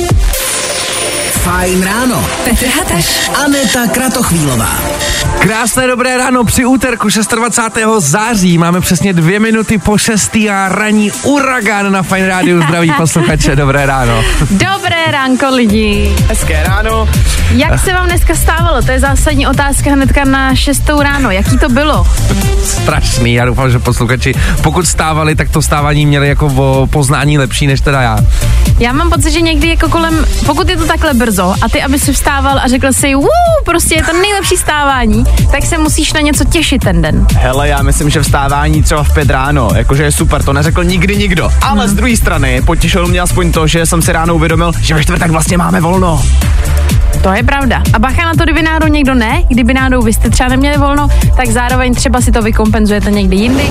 Thank you. Fajn ráno. Petr Hateš. Aneta Kratochvílová. Krásné dobré ráno při úterku 26. září. Máme přesně dvě minuty po šestý a ranní uragán na Fine Radio. Zdraví posluchače, dobré ráno. Dobré ránko lidi. Hezké ráno. Jak se vám dneska stávalo? To je zásadní otázka hnedka na 6 ráno. Jaký to bylo? Strašný, já doufám, že posluchači, pokud stávali, tak to stávání měli jako poznání lepší než teda já. Já mám pocit, že někdy jako kolem, pokud je to takhle brzo a ty, aby si vstával a řekl si, Woo, prostě je to nejlepší stávání, tak se musíš na něco těšit ten den. Hele, já myslím, že vstávání třeba v pět ráno, jakože je super, to neřekl nikdy nikdo. Ale z druhé strany potěšilo mě aspoň to, že jsem si ráno uvědomil, že ve čtvrtek vlastně máme volno. To je pravda. A bacha na to, kdyby náhodou někdo ne, kdyby náhodou vy jste třeba neměli volno, tak zároveň třeba si to vykompenzujete někdy jindy.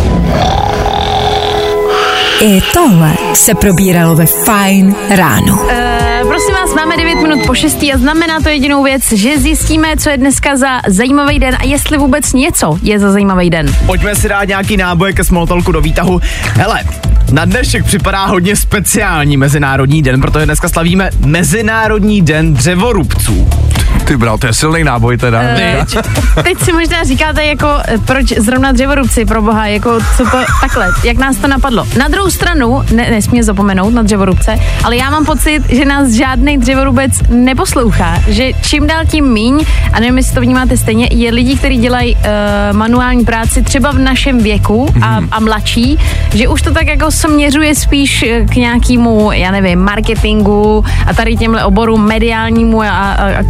I tohle se probíralo ve Fine ráno. E, prosím vás, máme 9 minut po 6 a znamená to jedinou věc, že zjistíme, co je dneska za zajímavý den a jestli vůbec něco je za zajímavý den. Pojďme si dát nějaký náboje ke smoltolku do výtahu. Hele, na dnešek připadá hodně speciální Mezinárodní den, protože dneska slavíme Mezinárodní den dřevorubců. Ty bral, to je silný náboj teda. E, teď si možná říkáte, jako, e, proč zrovna dřevorubci, pro boha, jako, co to, takhle, jak nás to napadlo. Na druhou stranu, ne, nesmí zapomenout na dřevorubce, ale já mám pocit, že nás žádný dřevorubec neposlouchá, že čím dál tím míň, a nevím, jestli to vnímáte stejně, je lidí, kteří dělají uh, manuální práci třeba v našem věku a, a mladší, že už to tak jako směřuje spíš k nějakému, já nevím, marketingu a tady těmhle oborům mediálnímu a, a, a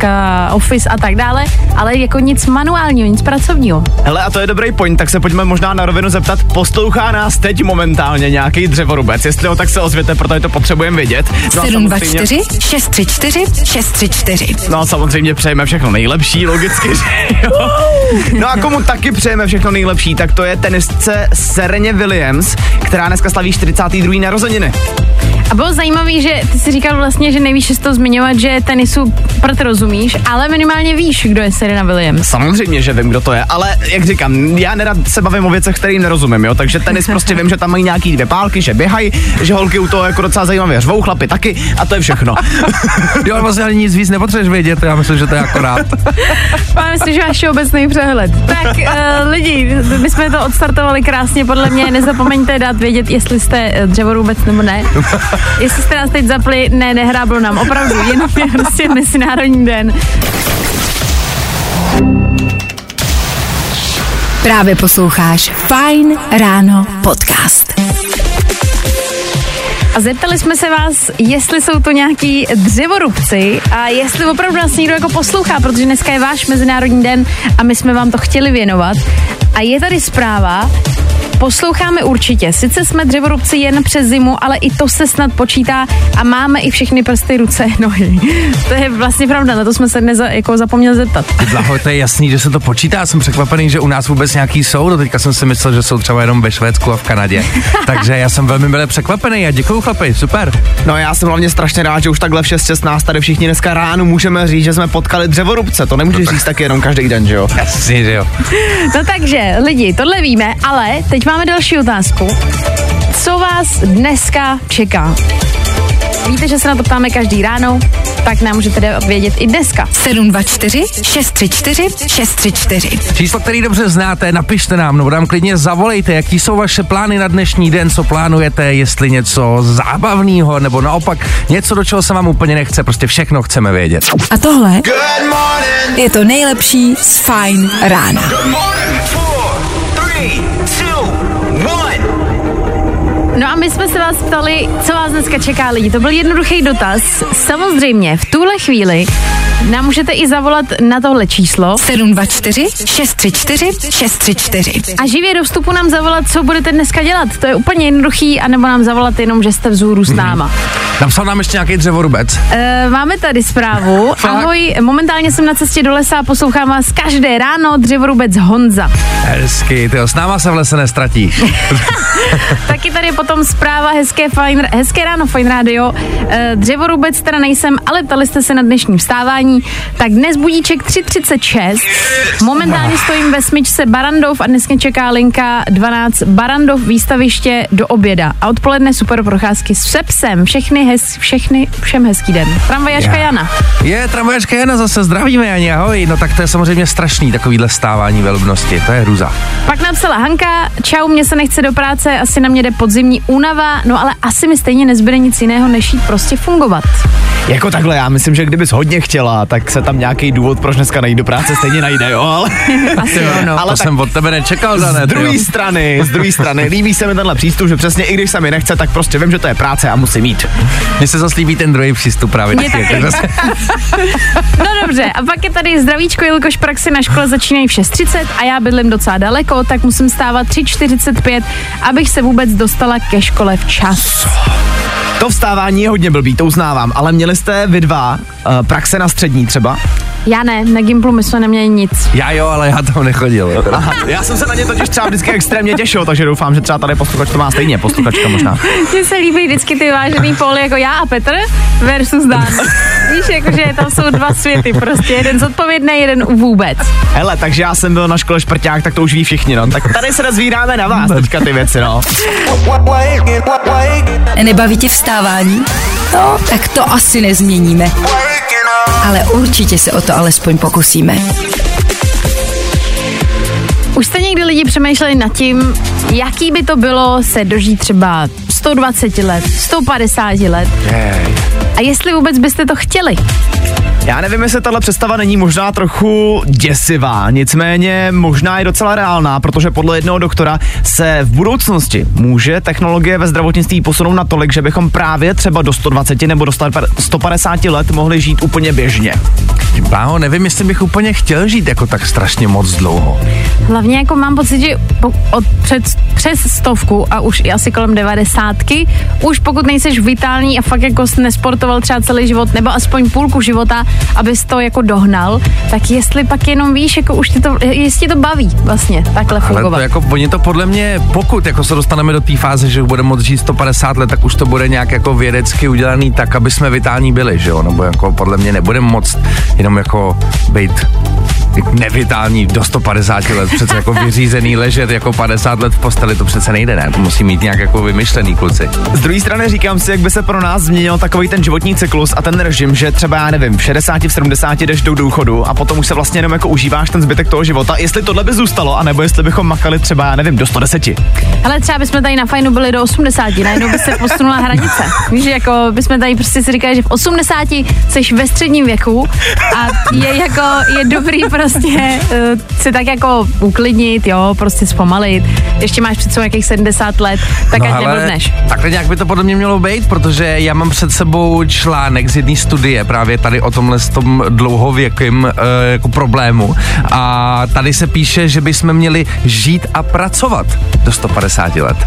office a tak dále, ale jako nic manuálního, nic pracovního. Hele, a to je dobrý point, tak se pojďme možná na rovinu zeptat, poslouchá nás teď momentálně nějaký dřevorubec, jestli ho tak se ozvěte, protože to potřebujeme vědět. No 724 634 634. No a samozřejmě přejeme všechno nejlepší, logicky, že jo. No a komu taky přejeme všechno nejlepší, tak to je tenisce Sereně Williams, která dneska slaví 42. narozeniny. A bylo zajímavé, že ty si říkal vlastně, že nevíš, jestli to zmiňovat, že tenisu proto rozumíš, ale minimálně víš, kdo je Serena Williams. Samozřejmě, že vím, kdo to je, ale jak říkám, já nerad se bavím o věcech, kterým nerozumím, jo, takže tenis prostě vím, že tam mají nějaký dvě pálky, že běhají, že holky u toho jako docela zajímavé řvou, chlapy taky a to je všechno. jo, vlastně ani nic víc nepotřebuješ vědět, já myslím, že to je akorát. Mám myslím, že máš obecný přehled. Tak uh, lidi, my jsme to odstartovali krásně, podle mě nezapomeňte dát vědět, jestli jste dřevorubec nebo ne. Jestli jste nás teď zapli, ne, nehráblo nám, opravdu, jenom je prostě Mezinárodní den. Právě posloucháš Fine Ráno podcast. A zeptali jsme se vás, jestli jsou to nějaký dřevorubci a jestli opravdu nás někdo jako poslouchá, protože dneska je váš Mezinárodní den a my jsme vám to chtěli věnovat. A je tady zpráva, Posloucháme určitě. Sice jsme dřevorubci jen přes zimu, ale i to se snad počítá a máme i všechny prsty, ruce, nohy. To je vlastně pravda, na to jsme se neza, jako zapomněli zeptat. Blaho, to je jasný, že se to počítá. Jsem překvapený, že u nás vůbec nějaký jsou. Do teďka jsem si myslel, že jsou třeba jenom ve Švédsku a v Kanadě. Takže já jsem velmi byl překvapený a děkuju chlapi, super. No já jsem hlavně strašně rád, že už takhle v 6.16 tady všichni dneska ráno můžeme říct, že jsme potkali dřevorubce. To nemůžeš no říct taky jenom každý den, že jo? Jasně, že jo. No takže, lidi, tohle víme, ale teď máme další otázku. Co vás dneska čeká? Víte, že se na to ptáme každý ráno, tak nám můžete vědět i dneska. 724 634 634. Číslo, který dobře znáte, napište nám, nebo nám klidně zavolejte, jaký jsou vaše plány na dnešní den, co plánujete, jestli něco zábavného, nebo naopak něco, do čeho se vám úplně nechce, prostě všechno chceme vědět. A tohle je to nejlepší z Fine rána. No a my jsme se vás ptali, co vás dneska čeká lidi. To byl jednoduchý dotaz. Samozřejmě, v tuhle chvíli nám můžete i zavolat na tohle číslo 724 634 634. A živě do vstupu nám zavolat, co budete dneska dělat. To je úplně jednoduchý, anebo nám zavolat jenom, že jste vzhůru s náma. Mm-hmm. Napsal nám ještě nějaký dřevorubec. E, máme tady zprávu. Ahoj, momentálně jsem na cestě do lesa a poslouchám vás každé ráno dřevorubec Honza. Hezky, ty s náma se v lese nestratíš. Taky tady potom zpráva hezké, fajn, hezké ráno, fajn rádio. E, dřevorubec teda nejsem, ale ptali jste se na dnešní vstávání spoždění. Tak dnes budíček 3.36. Momentálně stojím ve smyčce Barandov a dnes mě čeká linka 12 Barandov výstaviště do oběda. A odpoledne super procházky s psem. Všechny, hez, všechny, všem hezký den. Tramvajařka Já. Jana. Je, tramvajařka Jana zase, zdravíme Janě, ahoj. No tak to je samozřejmě strašný, takovýhle stávání ve lubnosti, to je hruza. Pak napsala Hanka, čau, mě se nechce do práce, asi na mě jde podzimní únava, no ale asi mi stejně nezbyde nic jiného, než jít prostě fungovat. Jako takhle, já myslím, že kdybys hodně chtěla, tak se tam nějaký důvod, proč dneska nejít do práce, stejně najde, jo, ale... Asi jo, no. Ale to tak- jsem od tebe nečekal, Dané, Z druhé strany, z druhé strany, líbí se mi tenhle přístup, že přesně i když se mi nechce, tak prostě vím, že to je práce a musím jít. Mně se zase líbí ten druhý přístup právě. Mně taky, taky. jako zase- No dobře, a pak je tady zdravíčko, jelikož praxi na škole začínají v 6.30 a já bydlím docela daleko, tak musím stávat 3.45, abych se vůbec dostala ke škole včas. To vstávání je hodně blbý, to uznávám, ale měli jste vy dva uh, praxe na střední třeba? Já ne, na Gimplu my jsme neměli nic. Já jo, ale já tam nechodil. Aha, já jsem se na ně totiž třeba vždycky extrémně těšil, takže doufám, že třeba tady posluchač to má stejně, posluchačka možná. Mně se líbí vždycky ty vážený póly jako já a Petr versus Dan. Víš, jakože tam jsou dva světy, prostě jeden zodpovědný, jeden vůbec. Hele, takže já jsem byl na škole šprťák, tak to už ví všichni, no. Tak tady se rozvíráme na vás teďka ty věci, no. Nebaví tě vstávání? No, tak to asi nezměníme. Ale určitě se o to alespoň pokusíme. Už jste někdy lidi přemýšleli nad tím, jaký by to bylo se dožít třeba 120 let, 150 let a jestli vůbec byste to chtěli. Já nevím, jestli tahle představa není možná trochu děsivá, nicméně možná je docela reálná, protože podle jednoho doktora se v budoucnosti může technologie ve zdravotnictví posunout natolik, že bychom právě třeba do 120 nebo do 150 let mohli žít úplně běžně. Bláho, nevím, jestli bych úplně chtěl žít jako tak strašně moc dlouho. Hlavně jako mám pocit, že od před, přes stovku a už i asi kolem devadesátky, už pokud nejseš vitální a fakt jako jsi nesportoval třeba celý život nebo aspoň půlku života, abys to jako dohnal, tak jestli pak jenom víš, jako už ti to, jestli to baví vlastně takhle Ale fungovat. to jako, oni to podle mě, pokud jako se dostaneme do té fáze, že budeme moct žít 150 let, tak už to bude nějak jako vědecky udělaný tak, aby jsme vitální byli, že jo? Nebo jako podle mě nebudeme moc jenom jako být nevitální do 150 let, přece jako vyřízený ležet jako 50 let v posteli, to přece nejde, ne? To musí mít nějak jako vymyšlený kluci. Z druhé strany říkám si, jak by se pro nás změnil takový ten životní cyklus a ten režim, že třeba já nevím, v 60, v 70 jdeš do důchodu a potom už se vlastně jenom jako užíváš ten zbytek toho života. Jestli tohle by zůstalo, anebo jestli bychom makali třeba, já nevím, do 110. Ale třeba bychom tady na fajnu byli do 80, najednou by se posunula hranice. Víš, jako bychom tady prostě si říkali, že v 80 jsi ve středním věku a je jako, je dobrý prostě uh, se tak jako uklidnit, jo, prostě zpomalit. Ještě máš před sebou nějakých 70 let, tak ať neblbneš. takhle nějak by to podle mě mělo být, protože já mám před sebou článek z jedné studie právě tady o tomhle s tom dlouhověkým uh, jako problému a tady se píše, že bychom měli žít a pracovat do 150 let.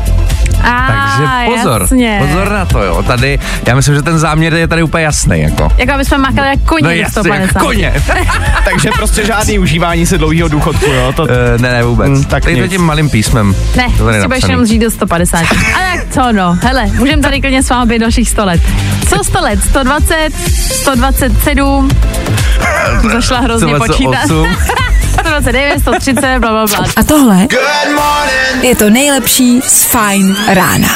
A, Takže pozor, jasně. pozor na to, jo. Tady, já myslím, že ten záměr je tady úplně jasný, jako. Jako aby jsme makali jak koně No jasně, 150. jak koně. Takže prostě žádný užívání si dlouhého důchodku, jo. To, Uh, ne, ne, vůbec. Mm, Hmm, tak Tady to tím malým písmem. Ne, To tady budeš jenom žít do 150. A tak co no, hele, můžeme tady klidně s vámi být dalších 100 let. Co 100 let? 120, 127, zašla hrozně počítat. 128. 129, 130, bla, bla, bla. A tohle je to nejlepší z Fine rána.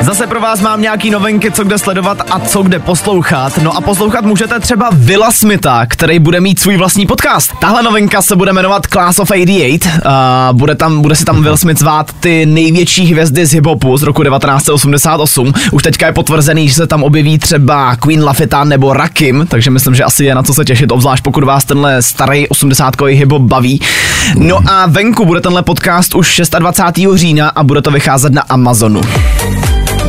Zase pro vás mám nějaký novinky, co kde sledovat a co kde poslouchat. No a poslouchat můžete třeba Villa Smitha, který bude mít svůj vlastní podcast. Tahle novinka se bude jmenovat Class of 88. Uh, bude, tam, bude si tam Will Smith zvát ty největší hvězdy z hiphopu z roku 1988. Už teďka je potvrzený, že se tam objeví třeba Queen Lafitta nebo Rakim, takže myslím, že asi je na co se těšit, obzvlášť pokud vás tenhle starý 80kový hiphop baví. No a venku bude tenhle podcast už 26. října a bude to vycházet na Amazonu.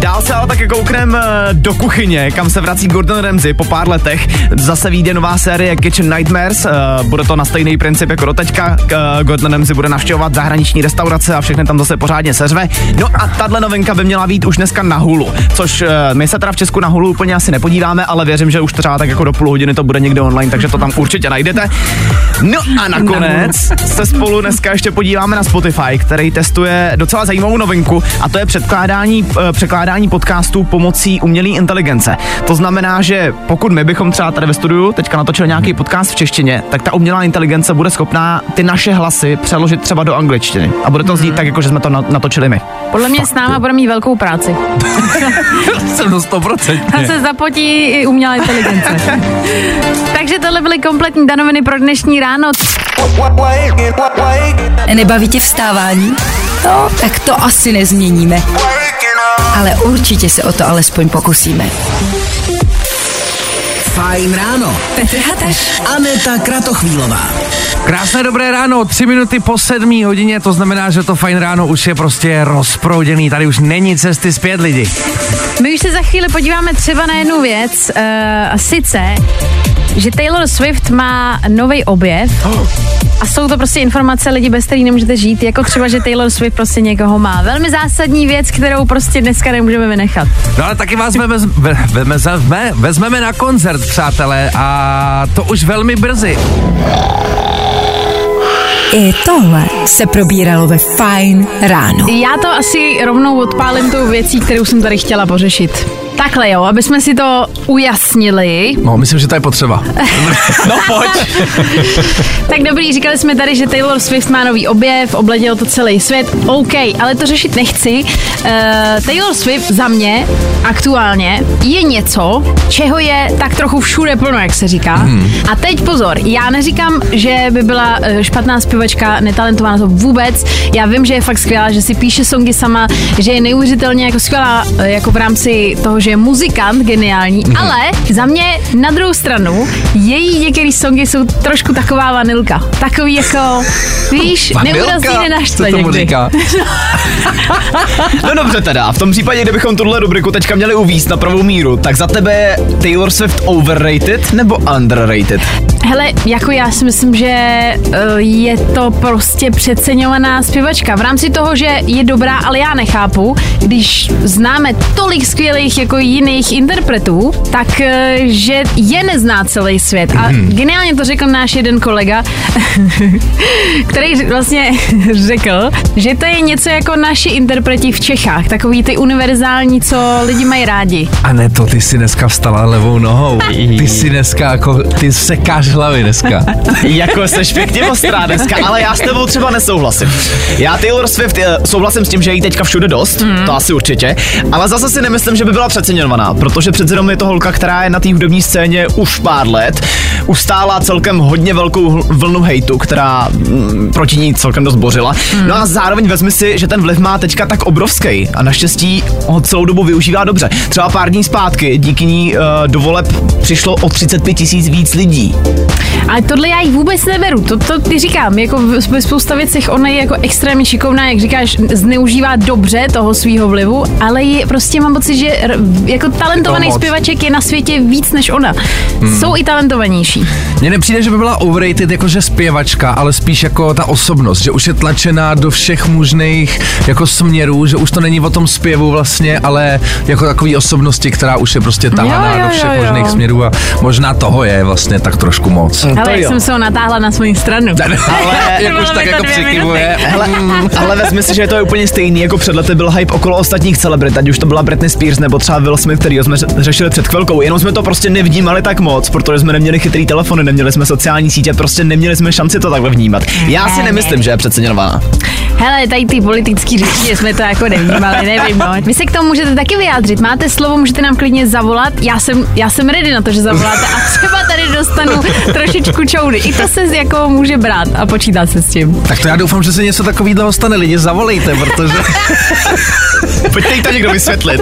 Dál se ale také kouknem eh, do kuchyně, kam se vrací Gordon Ramsay po pár letech. Zase vyjde nová série Kitchen Nightmares, eh, bude to na stejný princip jako doteďka. Eh, Gordon Ramsay bude navštěvovat zahraniční restaurace a všechny tam zase pořádně seřve. No a tahle novinka by měla být už dneska na Hulu, což my se teda v Česku na Hulu úplně asi nepodíváme, ale věřím, že už třeba tak jako do půl hodiny to bude někde online, takže to tam určitě najdete. No a nakonec se spolu dneska ještě podíváme na Spotify, který testuje docela zajímavou novinku a to je předkládání, překládání hledání podcastů pomocí umělé inteligence. To znamená, že pokud my bychom třeba tady ve studiu teďka natočili nějaký podcast v češtině, tak ta umělá inteligence bude schopná ty naše hlasy přeložit třeba do angličtiny. A bude to znít tak, jako že jsme to na- natočili my. Podle mě s náma bude mít velkou práci. Jsem to 100%. A se zapotí i umělá inteligence. Takže tohle byly kompletní danoviny pro dnešní ráno. Nebaví tě vstávání? No, tak to asi nezměníme. Ale určitě se o to alespoň pokusíme. Fajn ráno. Petr Hataš. Aneta Kratochvílová. Krásné dobré ráno, tři minuty po sedmí hodině, to znamená, že to fajn ráno už je prostě rozprouděný, tady už není cesty zpět lidi. My už se za chvíli podíváme třeba na jednu věc, uh, a sice, že Taylor Swift má nový objev a jsou to prostě informace lidi, bez kterých nemůžete žít, jako třeba, že Taylor Swift prostě někoho má. Velmi zásadní věc, kterou prostě dneska nemůžeme vynechat. No ale taky vás veme, ve, veme, vezme, vezmeme na koncert, přátelé, a to už velmi brzy. I tohle se probíralo ve Fajn ráno. Já to asi rovnou odpálím tou věcí, kterou jsem tady chtěla pořešit. Takhle jo, aby jsme si to ujasnili. No, myslím, že to je potřeba. No pojď. Tak dobrý, říkali jsme tady, že Taylor Swift má nový objev, obletěl to celý svět. OK, ale to řešit nechci. Uh, Taylor Swift za mě aktuálně je něco, čeho je tak trochu všude plno, jak se říká. Hmm. A teď pozor, já neříkám, že by byla eh, špatná zpěvačka, netalentovaná to vůbec. Já vím, že je fakt skvělá, že si píše songy sama, že je neuvěřitelně jako skvělá eh, jako v rámci toho, že je muzikant geniální, hmm. ale za mě na druhou stranu její některé songy jsou trošku taková vanilka. Takový jako, víš, neurazí nenaštve někdy. říká? No dobře teda, v tom případě, kdybychom tuhle rubriku teďka měli uvíct na pravou míru, tak za tebe je Taylor Swift overrated nebo underrated? Hele, jako já si myslím, že uh, je to prostě přeceňovaná zpěvačka. V rámci toho, že je dobrá, ale já nechápu, když známe tolik skvělých jako jiných interpretů, tak uh, že je nezná celý svět. A geniálně to řekl náš jeden kolega, který vlastně řekl, že to je něco jako naši interpreti v Čechách, takový ty univerzální, co lidi mají rádi. A ne to, ty si dneska vstala levou nohou. Ty si dneska jako, ty sekáš hlavy dneska. jako seš pěkně ostrá dneska, ale já s tebou třeba nesouhlasím. Já Taylor Swift eh, souhlasím s tím, že jí teďka všude dost, mm. to asi určitě, ale zase si nemyslím, že by byla přeceňovaná, protože přece jenom je to holka, která je na té hudební scéně už pár let, ustála celkem hodně velkou vlnu hejtu, která mm, proti ní celkem dost bořila. Mm. No a zároveň vezmi si, že ten vliv má teďka tak obrovský a naštěstí ho celou dobu využívá dobře. Třeba pár dní zpátky díky ní uh, do voleb přišlo o 35 tisíc víc lidí. Ale tohle já jí vůbec neberu. To, to ty říkám, jako ve spousta věcech ona je jako extrémně šikovná, jak říkáš, zneužívá dobře toho svého vlivu, ale je, prostě mám pocit, že jako talentovaný zpěvaček je na světě víc než ona. Hmm. Jsou i talentovanější. Mně nepřijde, že by byla overrated jakože zpěvačka, ale spíš jako ta osobnost, že už je tlačená do všech možných jako směrů, že už to není o tom zpěvu vlastně, ale jako takový osobnosti, která už je prostě tahaná Jo, jo, do všech jo, jo. možných směrů a možná toho je vlastně tak trošku moc. Ale jak jo. jsem se ho natáhla na svou stranu. Ale Jak už tak jako přikivuje. Hele, ale vezmi si, že to je úplně stejný, jako před lety byl hype okolo ostatních celebrit, ať už to byla Britney Spears nebo třeba Will Smith, který jsme ře- řešili před chvilkou, jenom jsme to prostě nevnímali tak moc, protože jsme neměli chytrý telefony, neměli jsme sociální sítě, prostě neměli jsme šanci to takhle vnímat. Já si nemyslím, že je přeceňovaná. Hele, tady ty politický řeči, že jsme to jako nevnímali, nevím, no. Vy se k tomu můžete taky vyjádřit. Máte slovo, můžete nám klidně zavolat. Já jsem, já jsem ready na to, že zavoláte a třeba tady dostanu trošičku čoudy. I to se jako může brát a počítá se s tím. Tak to já doufám, že se něco takového stane. Lidi, zavolejte, protože... Pojďte jí to někdo vysvětlit.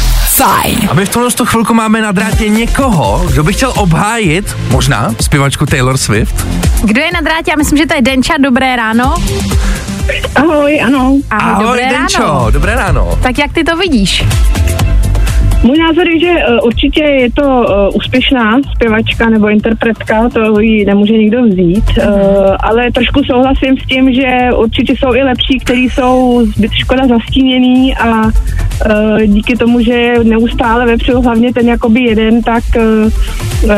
Fajn. A my v tomhle tu chvilku máme na drátě někoho, kdo by chtěl obhájit, možná, zpěvačku Taylor Swift. Kdo je na drátě? Já myslím, že to je Denča. Dobré ráno. Ahoj, ano. Ahoj, dobré Denčo, ráno. dobré ráno. Tak jak ty to vidíš? Můj názor je, že uh, určitě je to uh, úspěšná zpěvačka nebo interpretka, to ji nemůže nikdo vzít, uh, ale trošku souhlasím s tím, že určitě jsou i lepší, kteří jsou zbyt škoda zastíněný a díky tomu, že je neustále vepředu hlavně ten jakoby jeden, tak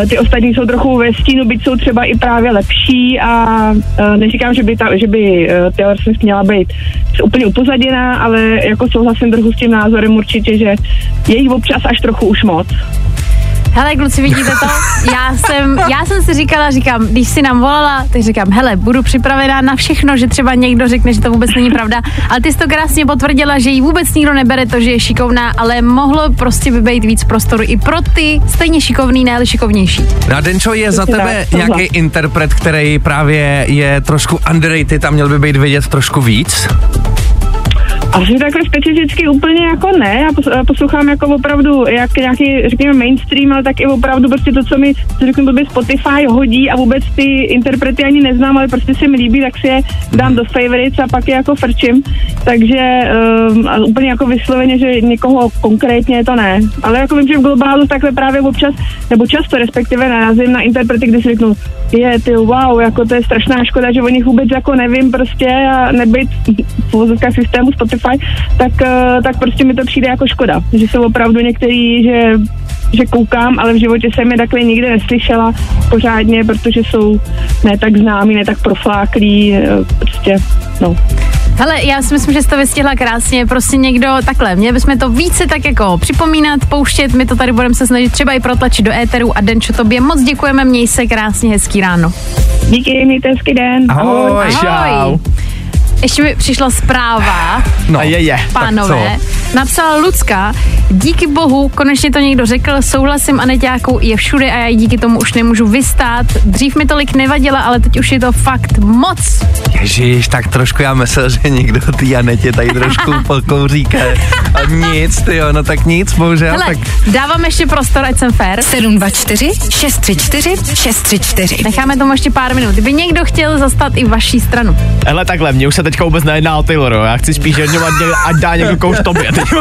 ty ostatní jsou trochu ve stínu, byť jsou třeba i právě lepší a neříkám, že by, ta, že by Taylor Swift měla být úplně upozaděná, ale jako souhlasím trochu s tím názorem určitě, že je jí občas až trochu už moc. Hele, kluci, vidíte to? Já jsem, já jsem si říkala, říkám, když si nám volala, tak říkám, hele, budu připravená na všechno, že třeba někdo řekne, že to vůbec není pravda, ale ty jsi to krásně potvrdila, že jí vůbec nikdo nebere to, že je šikovná, ale mohlo prostě by být víc prostoru i pro ty stejně šikovný, ne šikovnější. Na Denčo je za tebe nějaký interpret, který právě je trošku underrated a měl by být vidět trošku víc? Asi takhle specificky úplně jako ne, já já poslouchám jako opravdu jak nějaký, řekněme, mainstream, ale tak i opravdu prostě to, co mi, co řeknu, blbě Spotify hodí a vůbec ty interprety ani neznám, ale prostě se mi líbí, tak si je dám do favorites a pak je jako frčím, takže um, úplně jako vysloveně, že někoho konkrétně to ne, ale jako vím, že v globálu takhle právě občas, nebo často respektive narazím na interprety, kdy si řeknu, je, ty wow, jako to je strašná škoda, že o nich vůbec jako nevím prostě a nebyt v uvozovkách systému Spotify, tak, eh, tak prostě mi to přijde jako škoda, že jsou opravdu některý, že že koukám, ale v životě jsem je takhle nikdy neslyšela pořádně, protože jsou ne tak známí, ne tak profláklí, eh, prostě, no. Hele, já si myslím, že jsi to vystihla krásně, prostě někdo takhle, měli bychom to více tak jako připomínat, pouštět, my to tady budeme se snažit třeba i protlačit do éteru a Denčo, tobě moc děkujeme, měj se krásně, hezký ráno. Díky, mějte hezký den. Ahoj. Čau. Ještě mi přišla zpráva, No, A je, je. pánové, napsala Lucka, díky bohu, konečně to někdo řekl, souhlasím Aneťákou je všude a já jí díky tomu už nemůžu vystát. Dřív mi tolik nevadila, ale teď už je to fakt moc. Ježíš, tak trošku já myslel, že někdo ty Janetě tady trošku pokouříka. A nic, ty jo, no tak nic, bohužel. Hele, tak dávám ještě prostor, ať jsem fair. 724 634 634. Necháme tomu ještě pár minut. Kdyby někdo chtěl zastat i vaší stranu. Hele, takhle, mě už se teďka vůbec nejedná o Tayloru, já chci spíš, že ať dá někdo kouš tobě.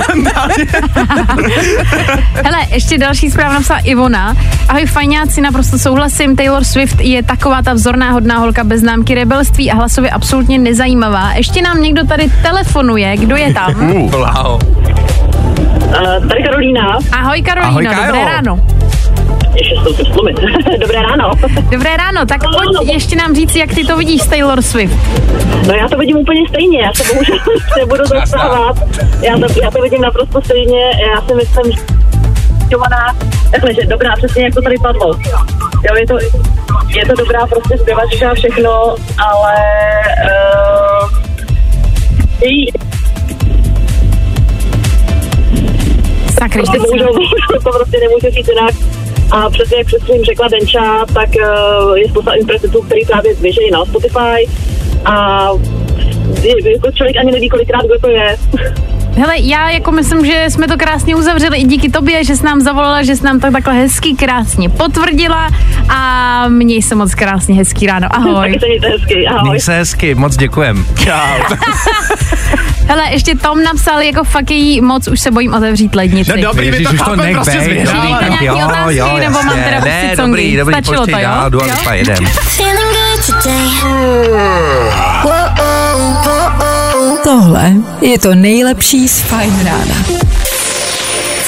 Hele, ještě další zpráva napsala Ivona. Ahoj fajňáci, naprosto souhlasím. Taylor Swift je taková ta vzorná hodná holka bez známky rebelství a hlasově absolutně nezajímavá. Ještě nám někdo tady telefonuje. Kdo je tam? uh, wow. Uh, tady Karolína, Ahoj Karolíno, Ahoj, Kájo. dobré ráno. Ještě se to slumit. Dobré ráno. Dobré ráno, tak pojď ještě nám říct, jak ty to vidíš s Taylor Swift. No já to vidím úplně stejně, já se bohužel nebudu zastávat. Já to, já to vidím naprosto stejně, já si myslím, že Jovaná, takhle, že dobrá, přesně jak to tady padlo. Jo, je to, je to dobrá prostě zpěvačka a všechno, ale uh, její, Sakryš, teď bohužel to prostě nemůžu říct jinak. A přesně jak přesně jim řekla Denča, tak uh, je spousta interpretů, který právě běžejí na Spotify a je, jako člověk ani neví, kolikrát kdo to je. Hele, já jako myslím, že jsme to krásně uzavřeli i díky tobě, že jsi nám zavolala, že jsi nám tak takhle hezky krásně potvrdila a měj se moc krásně hezký ráno. Ahoj. Taky se mějte hezky. Ahoj. Měj se hezky, moc děkujem. Čau. Hele, ještě Tom napsal, jako fakt její moc, už se bojím otevřít lednici. No dobrý, Ježíš, to už to nech prostě tak nějaký jo, otázky, jo, nebo mám jasně. teda Ne, dobrý, songy? dobrý, Stačilo počkej to, jo? dál, Dua? Lipa, jedem. Tohle je to nejlepší z Fajn rána.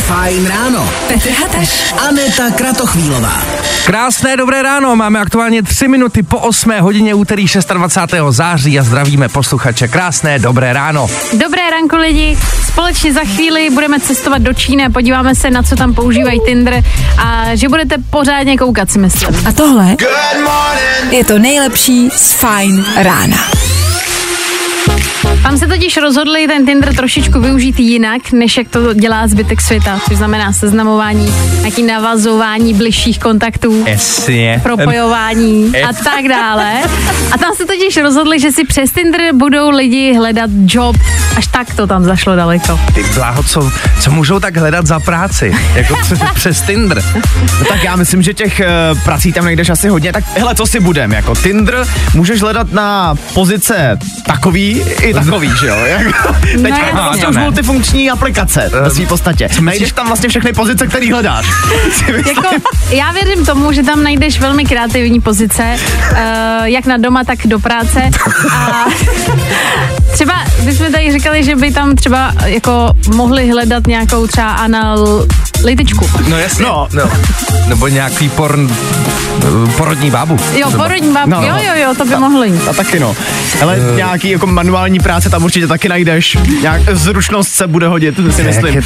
Fajn ráno. Petr Hateš. Aneta Kratochvílová. Krásné dobré ráno, máme aktuálně 3 minuty po 8 hodině úterý 26. září a zdravíme posluchače. Krásné dobré ráno. Dobré ranko lidi, společně za chvíli budeme cestovat do Číny a podíváme se, na co tam používají Tinder a že budete pořádně koukat si myslím. A tohle je to nejlepší z Fajn rána. Tam se totiž rozhodli ten Tinder trošičku využít jinak, než jak to dělá zbytek světa, což znamená seznamování, nějaký navazování bližších kontaktů, Jasně. propojování a tak dále. A tam se totiž rozhodli, že si přes Tinder budou lidi hledat job. Až tak to tam zašlo daleko. Ty bláho, co, co můžou tak hledat za práci? Jako přes, Tinder. No tak já myslím, že těch uh, prací tam najdeš asi hodně. Tak hele, co si budem, jako Tinder můžeš hledat na pozice takový i takový, že jo? Jako, teďka jasně. je to vlastně už multifunkční aplikace ve své podstatě. Najdeš tam vlastně všechny pozice, které hledáš. Jako, já věřím tomu, že tam najdeš velmi kreativní pozice, uh, jak na doma, tak do práce. A třeba bychom tady říkali, že by tam třeba jako mohli hledat nějakou třeba analytičku. No jasně. No. no. Nebo nějaký porn, porodní bábu. Jo, Třeba. porodní bab, No, no. jo, jo, jo, to by mohli. A taky no. Ale nějaký jako manuální práce tam určitě taky najdeš. Nějak zručnost se bude hodit, si myslím.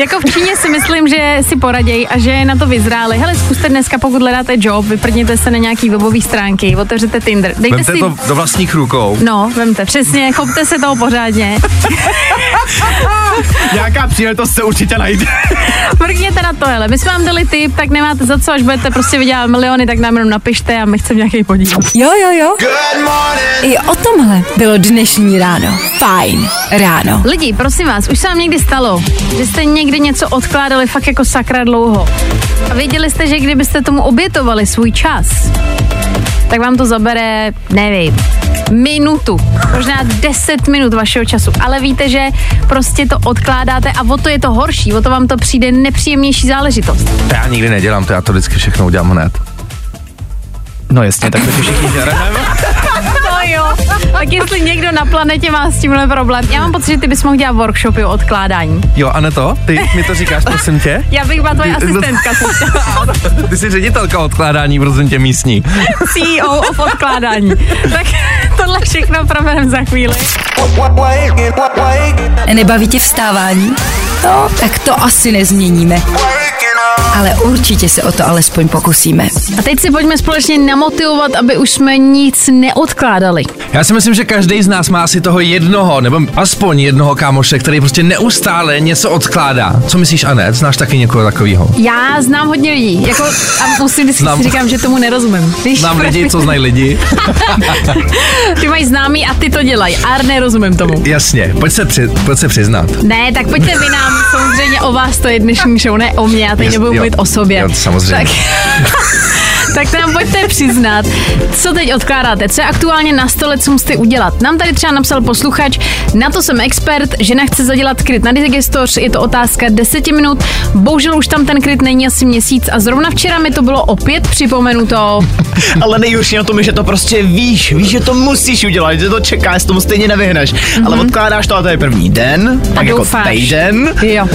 Jako v Číně si myslím, že si poraděj a že na to vyzráli. Hele, zkuste dneska, pokud hledáte job, vyprdněte se na nějaký webový stránky, otevřete Tinder. Dejte Vemte si... to do vlastních rukou. No, vemte, přesně, chopte se toho pořádně. Nějaká příležitost se určitě najde. Mrkněte na to, hele. My jsme vám dali tip, tak nemáte za co, až budete prostě vydělat miliony, tak nám jenom napište a my chceme nějaký podíl. Jo, jo, jo. I o tomhle bylo dnešní ráno. Fajn ráno. Lidi, prosím vás, už se vám někdy stalo, že jste někdy něco odkládali fakt jako sakra dlouho. A věděli jste, že kdybyste tomu obětovali svůj čas, tak vám to zabere, nevím, minutu, možná 10 minut vašeho času, ale víte, že prostě to odkládáte a o to je to horší, o to vám to přijde nepříjemnější záležitost. To já nikdy nedělám, to já to vždycky všechno udělám hned. No jasně, tak to všichni žereme. Tak jestli někdo na planetě má s tímhle problém, já mám pocit, že ty bys mohl dělat workshopy o odkládání. Jo, a ne to? Ty mi to říkáš, prosím tě? Já bych byla tvoje Ty- asistentka, Ty jsi ředitelka odkládání, prosím tě, místní. CEO of odkládání. Tak tohle všechno probereme za chvíli. Nebaví tě vstávání? No, tak to asi nezměníme. Ale určitě se o to alespoň pokusíme. A teď si pojďme společně namotivovat, aby už jsme nic neodkládali. Já si myslím, že každý z nás má asi toho jednoho, nebo aspoň jednoho kámoše, který prostě neustále něco odkládá. Co myslíš, Anet? Znáš taky někoho takového? Já znám hodně lidí, jako a musím vždycky Znám. si říkám, že tomu nerozumím. Víš, Znám lidi, co znají lidi. Ty mají známý a ty to dělají. A nerozumím tomu. Jasně, pojď se, při, pojď se přiznat. Ne, tak pojďte vy nám, samozřejmě o vás to je dnešní show, ne o mě, já teď nebudu jo. mluvit o sobě. Jo, samozřejmě. Tak, tak nám pojďte přiznat, co teď odkládáte, co je aktuálně na stole, co musíte udělat. Nám tady třeba napsal posluchač, na to jsem expert, žena chce zadělat kryt na digestoř, je to otázka 10 minut, bohužel už tam ten kryt není asi měsíc a zrovna včera mi to bylo opět připomenuto. Ale nejhorší na tom je, že to prostě víš, víš, že to musíš udělat, že to čekáš, tomu stejně nevyhneš. Mm-hmm. Ale odkládáš to a to je první den, pak jako doufáš. týden, Jo.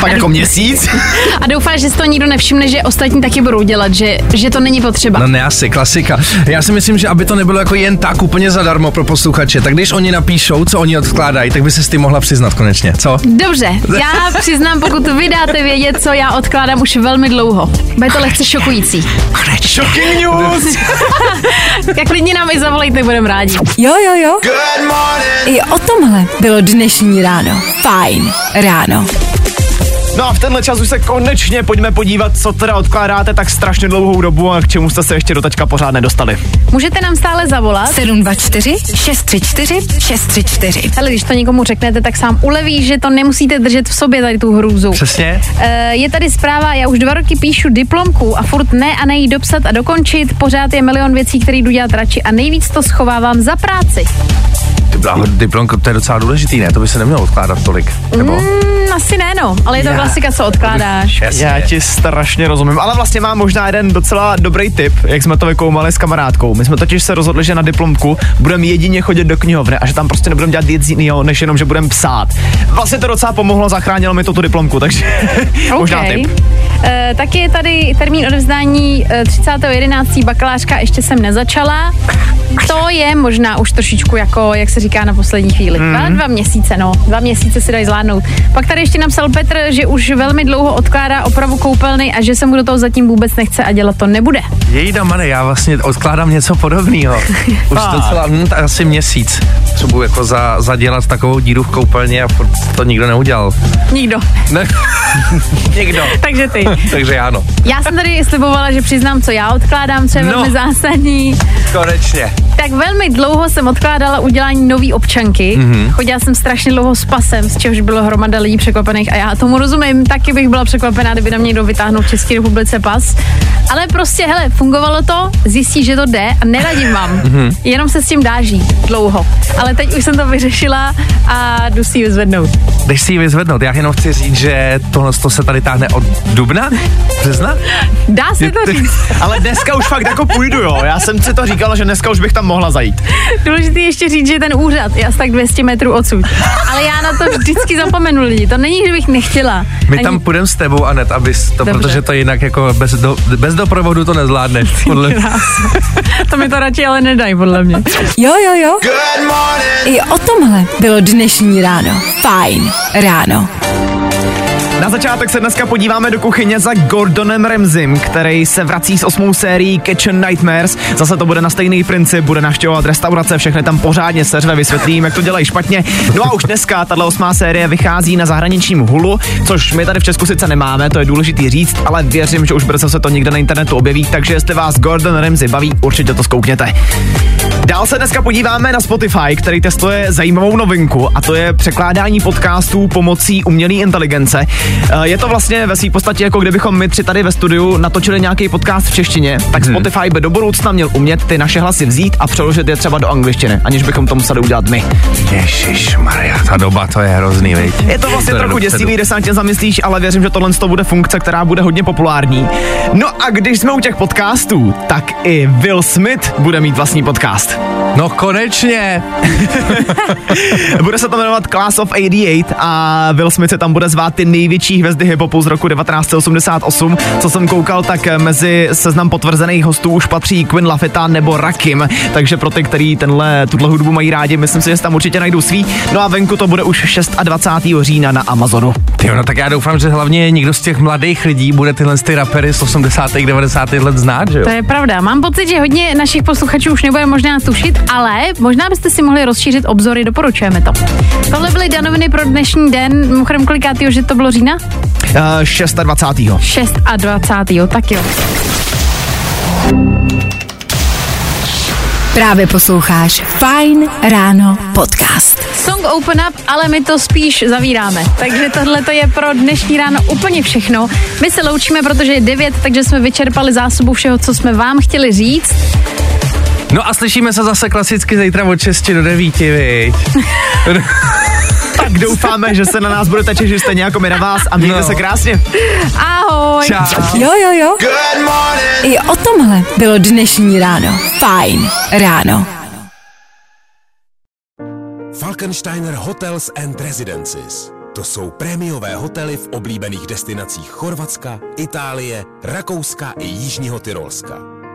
pak jako měsíc. A doufáš, že si to nikdo nevšimne, že ostatní taky budou dělat, že, že to není potřeba. No ne asi, klasika. Já si myslím, že aby to nebylo jako jen tak úplně zadarmo pro posluchače, tak když oni napíšou, co oni odkládají, tak by se s tím mohla přiznat konečně, co? Dobře, já přiznám, pokud vy dáte vědět, co já odkládám už velmi dlouho. Bude to lehce šokující. Shocking news! Jak klidně nám i zavolejte, budeme rádi. Jo, jo, jo. I o tomhle bylo dnešní ráno. Fajn ráno. No a v tenhle čas už se konečně pojďme podívat, co teda odkládáte tak strašně dlouhou dobu a k čemu jste se ještě do teďka pořád nedostali. Můžete nám stále zavolat. 724 634 634. Ale když to někomu řeknete, tak sám uleví, že to nemusíte držet v sobě tady tu hrůzu. Přesně? Eh, Je tady zpráva, já už dva roky píšu diplomku a furt ne a nejí dopsat a dokončit. Pořád je milion věcí, které jdu dělat radši a nejvíc to schovávám za práci. Diplomka, to je docela důležitý, ne? To by se nemělo odkládat tolik. Nebo? Mm, asi ne, no, ale je to Já- klasika, co odkládáš. Jasně. Já ti strašně rozumím, ale vlastně mám možná jeden docela dobrý tip, jak jsme to vykoumali s kamarádkou. My jsme totiž se rozhodli, že na diplomku budeme jedině chodit do knihovny a že tam prostě nebudeme dělat nic jiného, než jenom, že budeme psát. Vlastně to docela pomohlo, zachránilo mi to tu diplomku, takže možná tip. E, taky je tady termín odevzdání e, 30.11. bakalářka, ještě jsem nezačala. To je možná už trošičku jako, jak se říká na poslední chvíli. Mm. Dva, dva měsíce, no. Dva měsíce si dají zvládnout. Pak tady ještě napsal Petr, že už velmi dlouho odkládá opravu koupelny a že se mu do toho zatím vůbec nechce a dělat to nebude. Jejda, mane, já vlastně odkládám něco podobného. Už docela, hm, asi měsíc. Třeba jako za, zadělat takovou díru v koupelně a to nikdo neudělal. Nikdo. Ne, nikdo. Takže ty. Takže ano. Já jsem tady slibovala, že přiznám, co já odkládám, co je No. velmi zásadní. Konečně. Tak velmi dlouho jsem odkládala udělání nový občanky. Mhm. Mm-hmm. Chodila jsem strašně dlouho s pasem, z čehož bylo hromada lidí překvapených a já tomu rozumím. Taky bych byla překvapená, kdyby na mě někdo vytáhnul v České republice pas. Ale prostě, hele, fungovalo to, zjistí, že to jde a neradím vám. Mhm. Mm-hmm. Jenom se s tím dá žít dlouho. Ale teď už jsem to vyřešila a jdu si ji vyzvednout. Jdeš si ji vyzvednout. Já jenom chci říct, že tohle to se tady táhne od dubna? Března? Dá se to říct. Ale dneska už fakt jako půjdu, jo. Já jsem si to říkala, že dneska už bych tam mohla zajít. Důležité ještě říct, že ten úřad je asi tak 200 metrů odsud. Ale já na to vždycky zapomenu lidi. To není, že bych nechtěla. My Ani- tam půjdeme s tebou, Anet, abys to, Dobře. protože to jinak jako bez, do, bez doprovodu to nezvládneš. Podle... To mi to radši ale nedají, podle mě. Jo, jo, jo. I o tomhle bylo dnešní ráno. Fajn ráno. Na začátek se dneska podíváme do kuchyně za Gordonem Ramsym, který se vrací s osmou sérií Kitchen Nightmares. Zase to bude na stejný princip, bude navštěvovat restaurace, všechny tam pořádně seřve, vysvětlím, jak to dělají špatně. No a už dneska tahle osmá série vychází na zahraničním Hulu, což my tady v Česku sice nemáme, to je důležitý říct, ale věřím, že už brzo se to někde na internetu objeví, takže jestli vás Gordon Ramsay baví, určitě to zkoukněte. Dál se dneska podíváme na Spotify, který testuje zajímavou novinku a to je překládání podcastů pomocí umělé inteligence. Eh, Je to vlastně ve své podstatě jako kdybychom my tři tady ve studiu natočili nějaký podcast v češtině, tak Spotify by do budoucna měl umět ty naše hlasy vzít a přeložit je třeba do angličtiny, aniž bychom to museli udělat my. Ježíš Maria, ta doba, to je hrozný, viď? Je to vlastně To trochu děsivý, když se tím zamyslíš, ale věřím, že tohle to bude funkce, která bude hodně populární. No a když jsme u těch podcastů, tak i Will Smith bude mít vlastní podcast. No konečně. Bude se to jmenovat Class of 88 a Will Smith se tam bude zvát ty největší hvězdy hiphopu z roku 1988. Co jsem koukal, tak mezi seznam potvrzených hostů už patří Quinn Lafita nebo Rakim, takže pro ty, kteří tenhle, tuhle hudbu mají rádi, myslím si, že se tam určitě najdou svý. No a venku to bude už 26. října na Amazonu. Ty no tak já doufám, že hlavně někdo z těch mladých lidí bude tyhle ty rapery z 80. 90. let znát, že jo? To je pravda. Mám pocit, že hodně našich posluchačů už nebude možná tušit, ale možná byste si mohli rozšířit obzory, doporučujeme to. Tohle byly danoviny pro dnešní den. Mimochodem, kolikátýho, že to bylo října? Uh, 26. 6 a 20. Tak jo. Právě posloucháš Fajn ráno podcast. Song Open Up, ale my to spíš zavíráme. Takže tohle to je pro dnešní ráno úplně všechno. My se loučíme, protože je 9, takže jsme vyčerpali zásobu všeho, co jsme vám chtěli říct. No a slyšíme se zase klasicky zítra od 6 do 9, viď? Tak doufáme, že se na nás budete těšit stejně jako my na vás a mějte No. se krásně. Ahoj! Čau. Jo, jo, jo. I o tomhle bylo dnešní ráno. Fajn ráno. Falkensteiner Hotels and Residences. To jsou prémiové hotely v oblíbených destinacích Chorvatska, Itálie, Rakouska i Jižního Tyrolska.